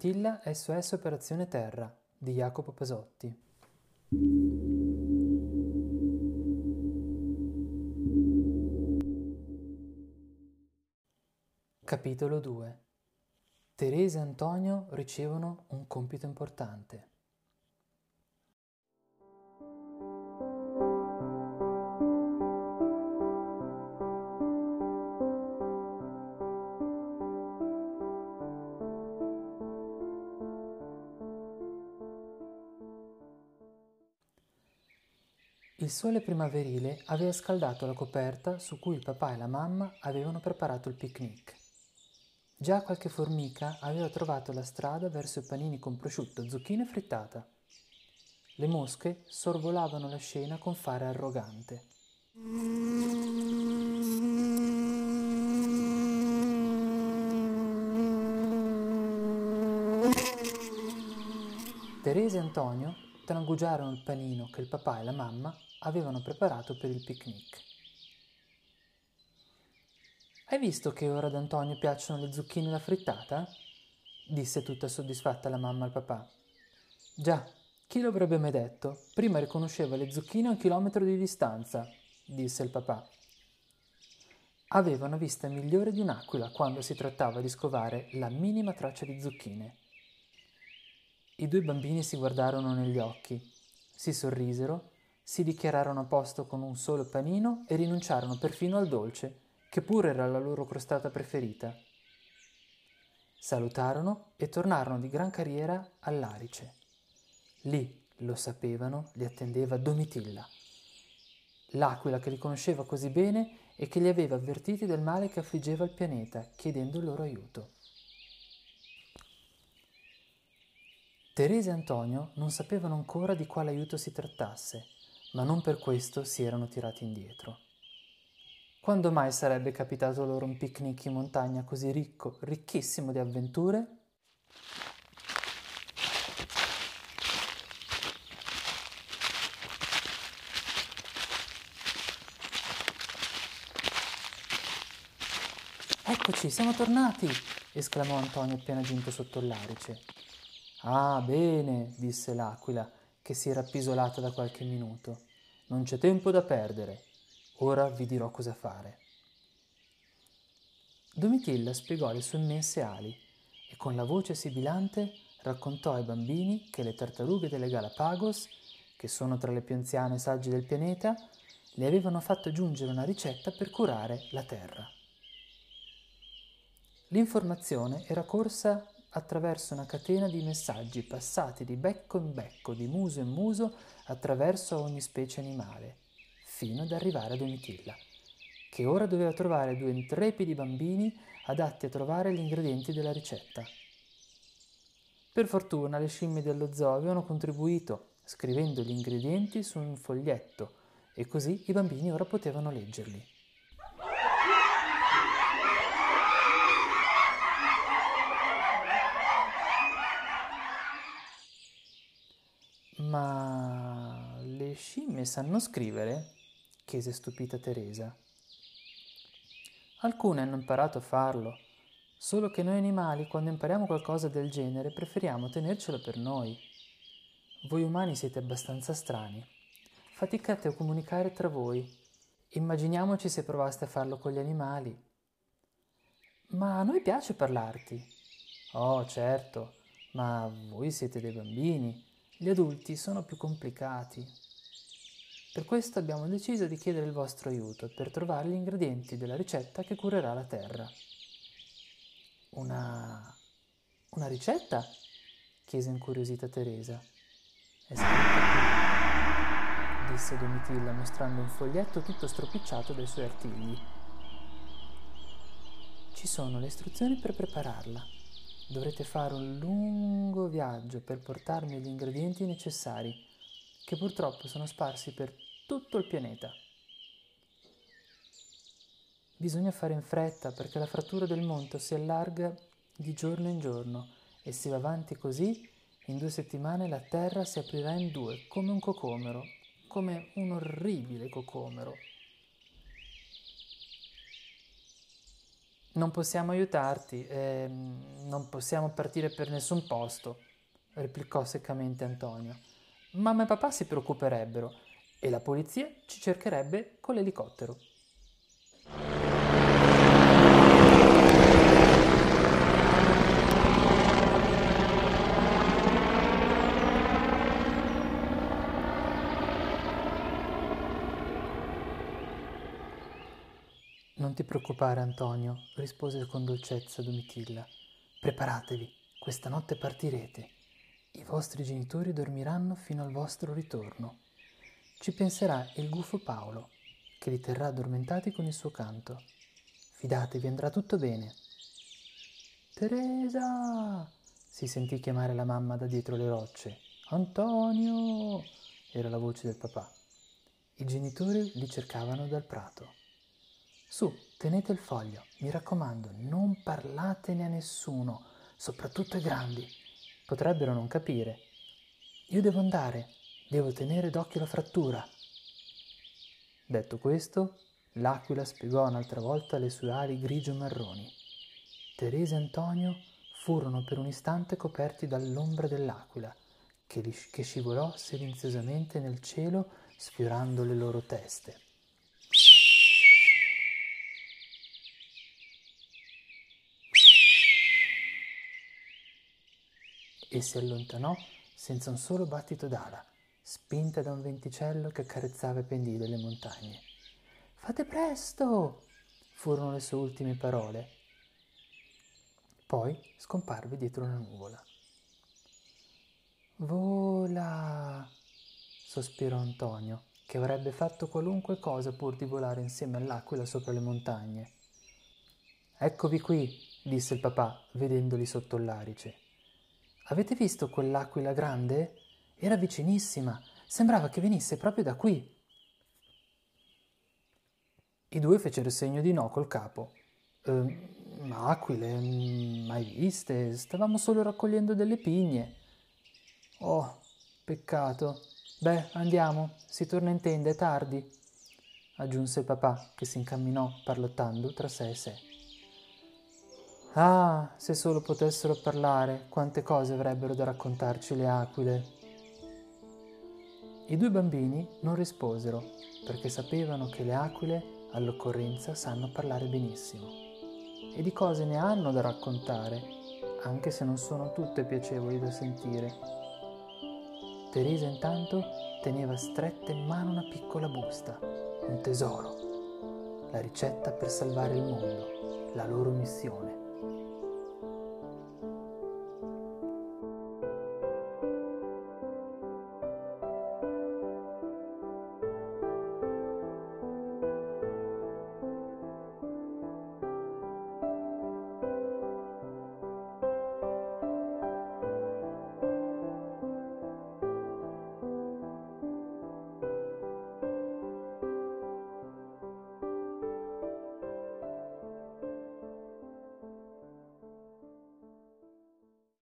Domitilla SOS Operazione Terra di Jacopo Pesotti. Capitolo 2 Teresa e Antonio ricevono un compito importante. Il sole primaverile aveva scaldato la coperta su cui il papà e la mamma avevano preparato il picnic. Già qualche formica aveva trovato la strada verso i panini con prosciutto, zucchine frittata. Le mosche sorvolavano la scena con fare arrogante. Teresa e Antonio trangugiarono il panino che il papà e la mamma avevano preparato per il picnic. Hai visto che ora ad Antonio piacciono le zucchine e la frittata? disse tutta soddisfatta la mamma al papà. Già, chi lo avrebbe mai detto? Prima riconosceva le zucchine a un chilometro di distanza, disse il papà. Aveva una vista migliore di un'aquila quando si trattava di scovare la minima traccia di zucchine. I due bambini si guardarono negli occhi, si sorrisero, si dichiararono a posto con un solo panino e rinunciarono perfino al dolce che pure era la loro crostata preferita. Salutarono e tornarono di gran carriera all'Arice. Lì, lo sapevano, li attendeva Domitilla, l'aquila che li conosceva così bene e che li aveva avvertiti del male che affliggeva il pianeta, chiedendo il loro aiuto. Teresa e Antonio non sapevano ancora di quale aiuto si trattasse, ma non per questo si erano tirati indietro. Quando mai sarebbe capitato loro un picnic in montagna così ricco, ricchissimo di avventure? Eccoci, siamo tornati! esclamò Antonio appena giunto sotto l'arice. Ah, bene, disse l'aquila, che si era appisolata da qualche minuto. Non c'è tempo da perdere. Ora vi dirò cosa fare. Domitilla spiegò le sue immense ali e con la voce sibilante raccontò ai bambini che le tartarughe delle Galapagos, che sono tra le più anziane sagge del pianeta, le avevano fatto aggiungere una ricetta per curare la terra. L'informazione era corsa attraverso una catena di messaggi passati di becco in becco, di muso in muso, attraverso ogni specie animale fino ad arrivare a Domitilla, che ora doveva trovare due intrepidi bambini adatti a trovare gli ingredienti della ricetta. Per fortuna le scimmie dello zoo avevano contribuito, scrivendo gli ingredienti su un foglietto, e così i bambini ora potevano leggerli. Ma scimmie sanno scrivere? chiese stupita Teresa. Alcune hanno imparato a farlo, solo che noi animali, quando impariamo qualcosa del genere, preferiamo tenercelo per noi. Voi umani siete abbastanza strani. Faticate a comunicare tra voi. Immaginiamoci se provaste a farlo con gli animali. Ma a noi piace parlarti. Oh, certo, ma voi siete dei bambini. Gli adulti sono più complicati. Per questo abbiamo deciso di chiedere il vostro aiuto per trovare gli ingredienti della ricetta che curerà la terra. Una... una ricetta? chiese incuriosita Teresa. È scritta qui, disse Domitilla mostrando un foglietto tutto stropicciato dai suoi artigli. Ci sono le istruzioni per prepararla. Dovrete fare un lungo viaggio per portarmi gli ingredienti necessari che purtroppo sono sparsi per tutto il pianeta. Bisogna fare in fretta perché la frattura del monte si allarga di giorno in giorno e se va avanti così, in due settimane la terra si aprirà in due come un cocomero, come un orribile cocomero. Non possiamo aiutarti, eh, non possiamo partire per nessun posto, replicò seccamente Antonio. Mamma e papà si preoccuperebbero e la polizia ci cercherebbe con l'elicottero. Non ti preoccupare, Antonio, rispose con dolcezza Domitilla. Preparatevi, questa notte partirete. I vostri genitori dormiranno fino al vostro ritorno. Ci penserà il gufo Paolo, che li terrà addormentati con il suo canto. Fidatevi, andrà tutto bene. Teresa! si sentì chiamare la mamma da dietro le rocce. Antonio! era la voce del papà. I genitori li cercavano dal prato. Su, tenete il foglio, mi raccomando, non parlatene a nessuno, soprattutto ai grandi. Potrebbero non capire. Io devo andare, devo tenere d'occhio la frattura. Detto questo, l'aquila spiegò un'altra volta le sue ali grigio-marroni. Teresa e Antonio furono per un istante coperti dall'ombra dell'aquila, che, scivolò silenziosamente nel cielo sfiorando le loro teste. E si allontanò senza un solo battito d'ala, spinta da un venticello che accarezzava i pendii delle montagne. Fate presto! furono le sue ultime parole. Poi scomparve dietro una nuvola. Vola! sospirò Antonio, che avrebbe fatto qualunque cosa pur di volare insieme all'aquila sopra le montagne. Eccovi qui, disse il papà, vedendoli sotto l'arice. Avete visto quell'aquila grande? Era vicinissima, sembrava che venisse proprio da qui. I due fecero segno di no col capo. Eh, aquile, mai viste, stavamo solo raccogliendo delle pigne. Oh, peccato. Beh, andiamo, si torna in tenda, è tardi, aggiunse il papà, che si incamminò parlottando tra sé e sé. Ah, se solo potessero parlare, quante cose avrebbero da raccontarci le aquile. I due bambini non risposero perché sapevano che le aquile all'occorrenza sanno parlare benissimo e di cose ne hanno da raccontare, anche se non sono tutte piacevoli da sentire. Teresa intanto teneva stretta in mano una piccola busta, un tesoro, la ricetta per salvare il mondo, la loro missione.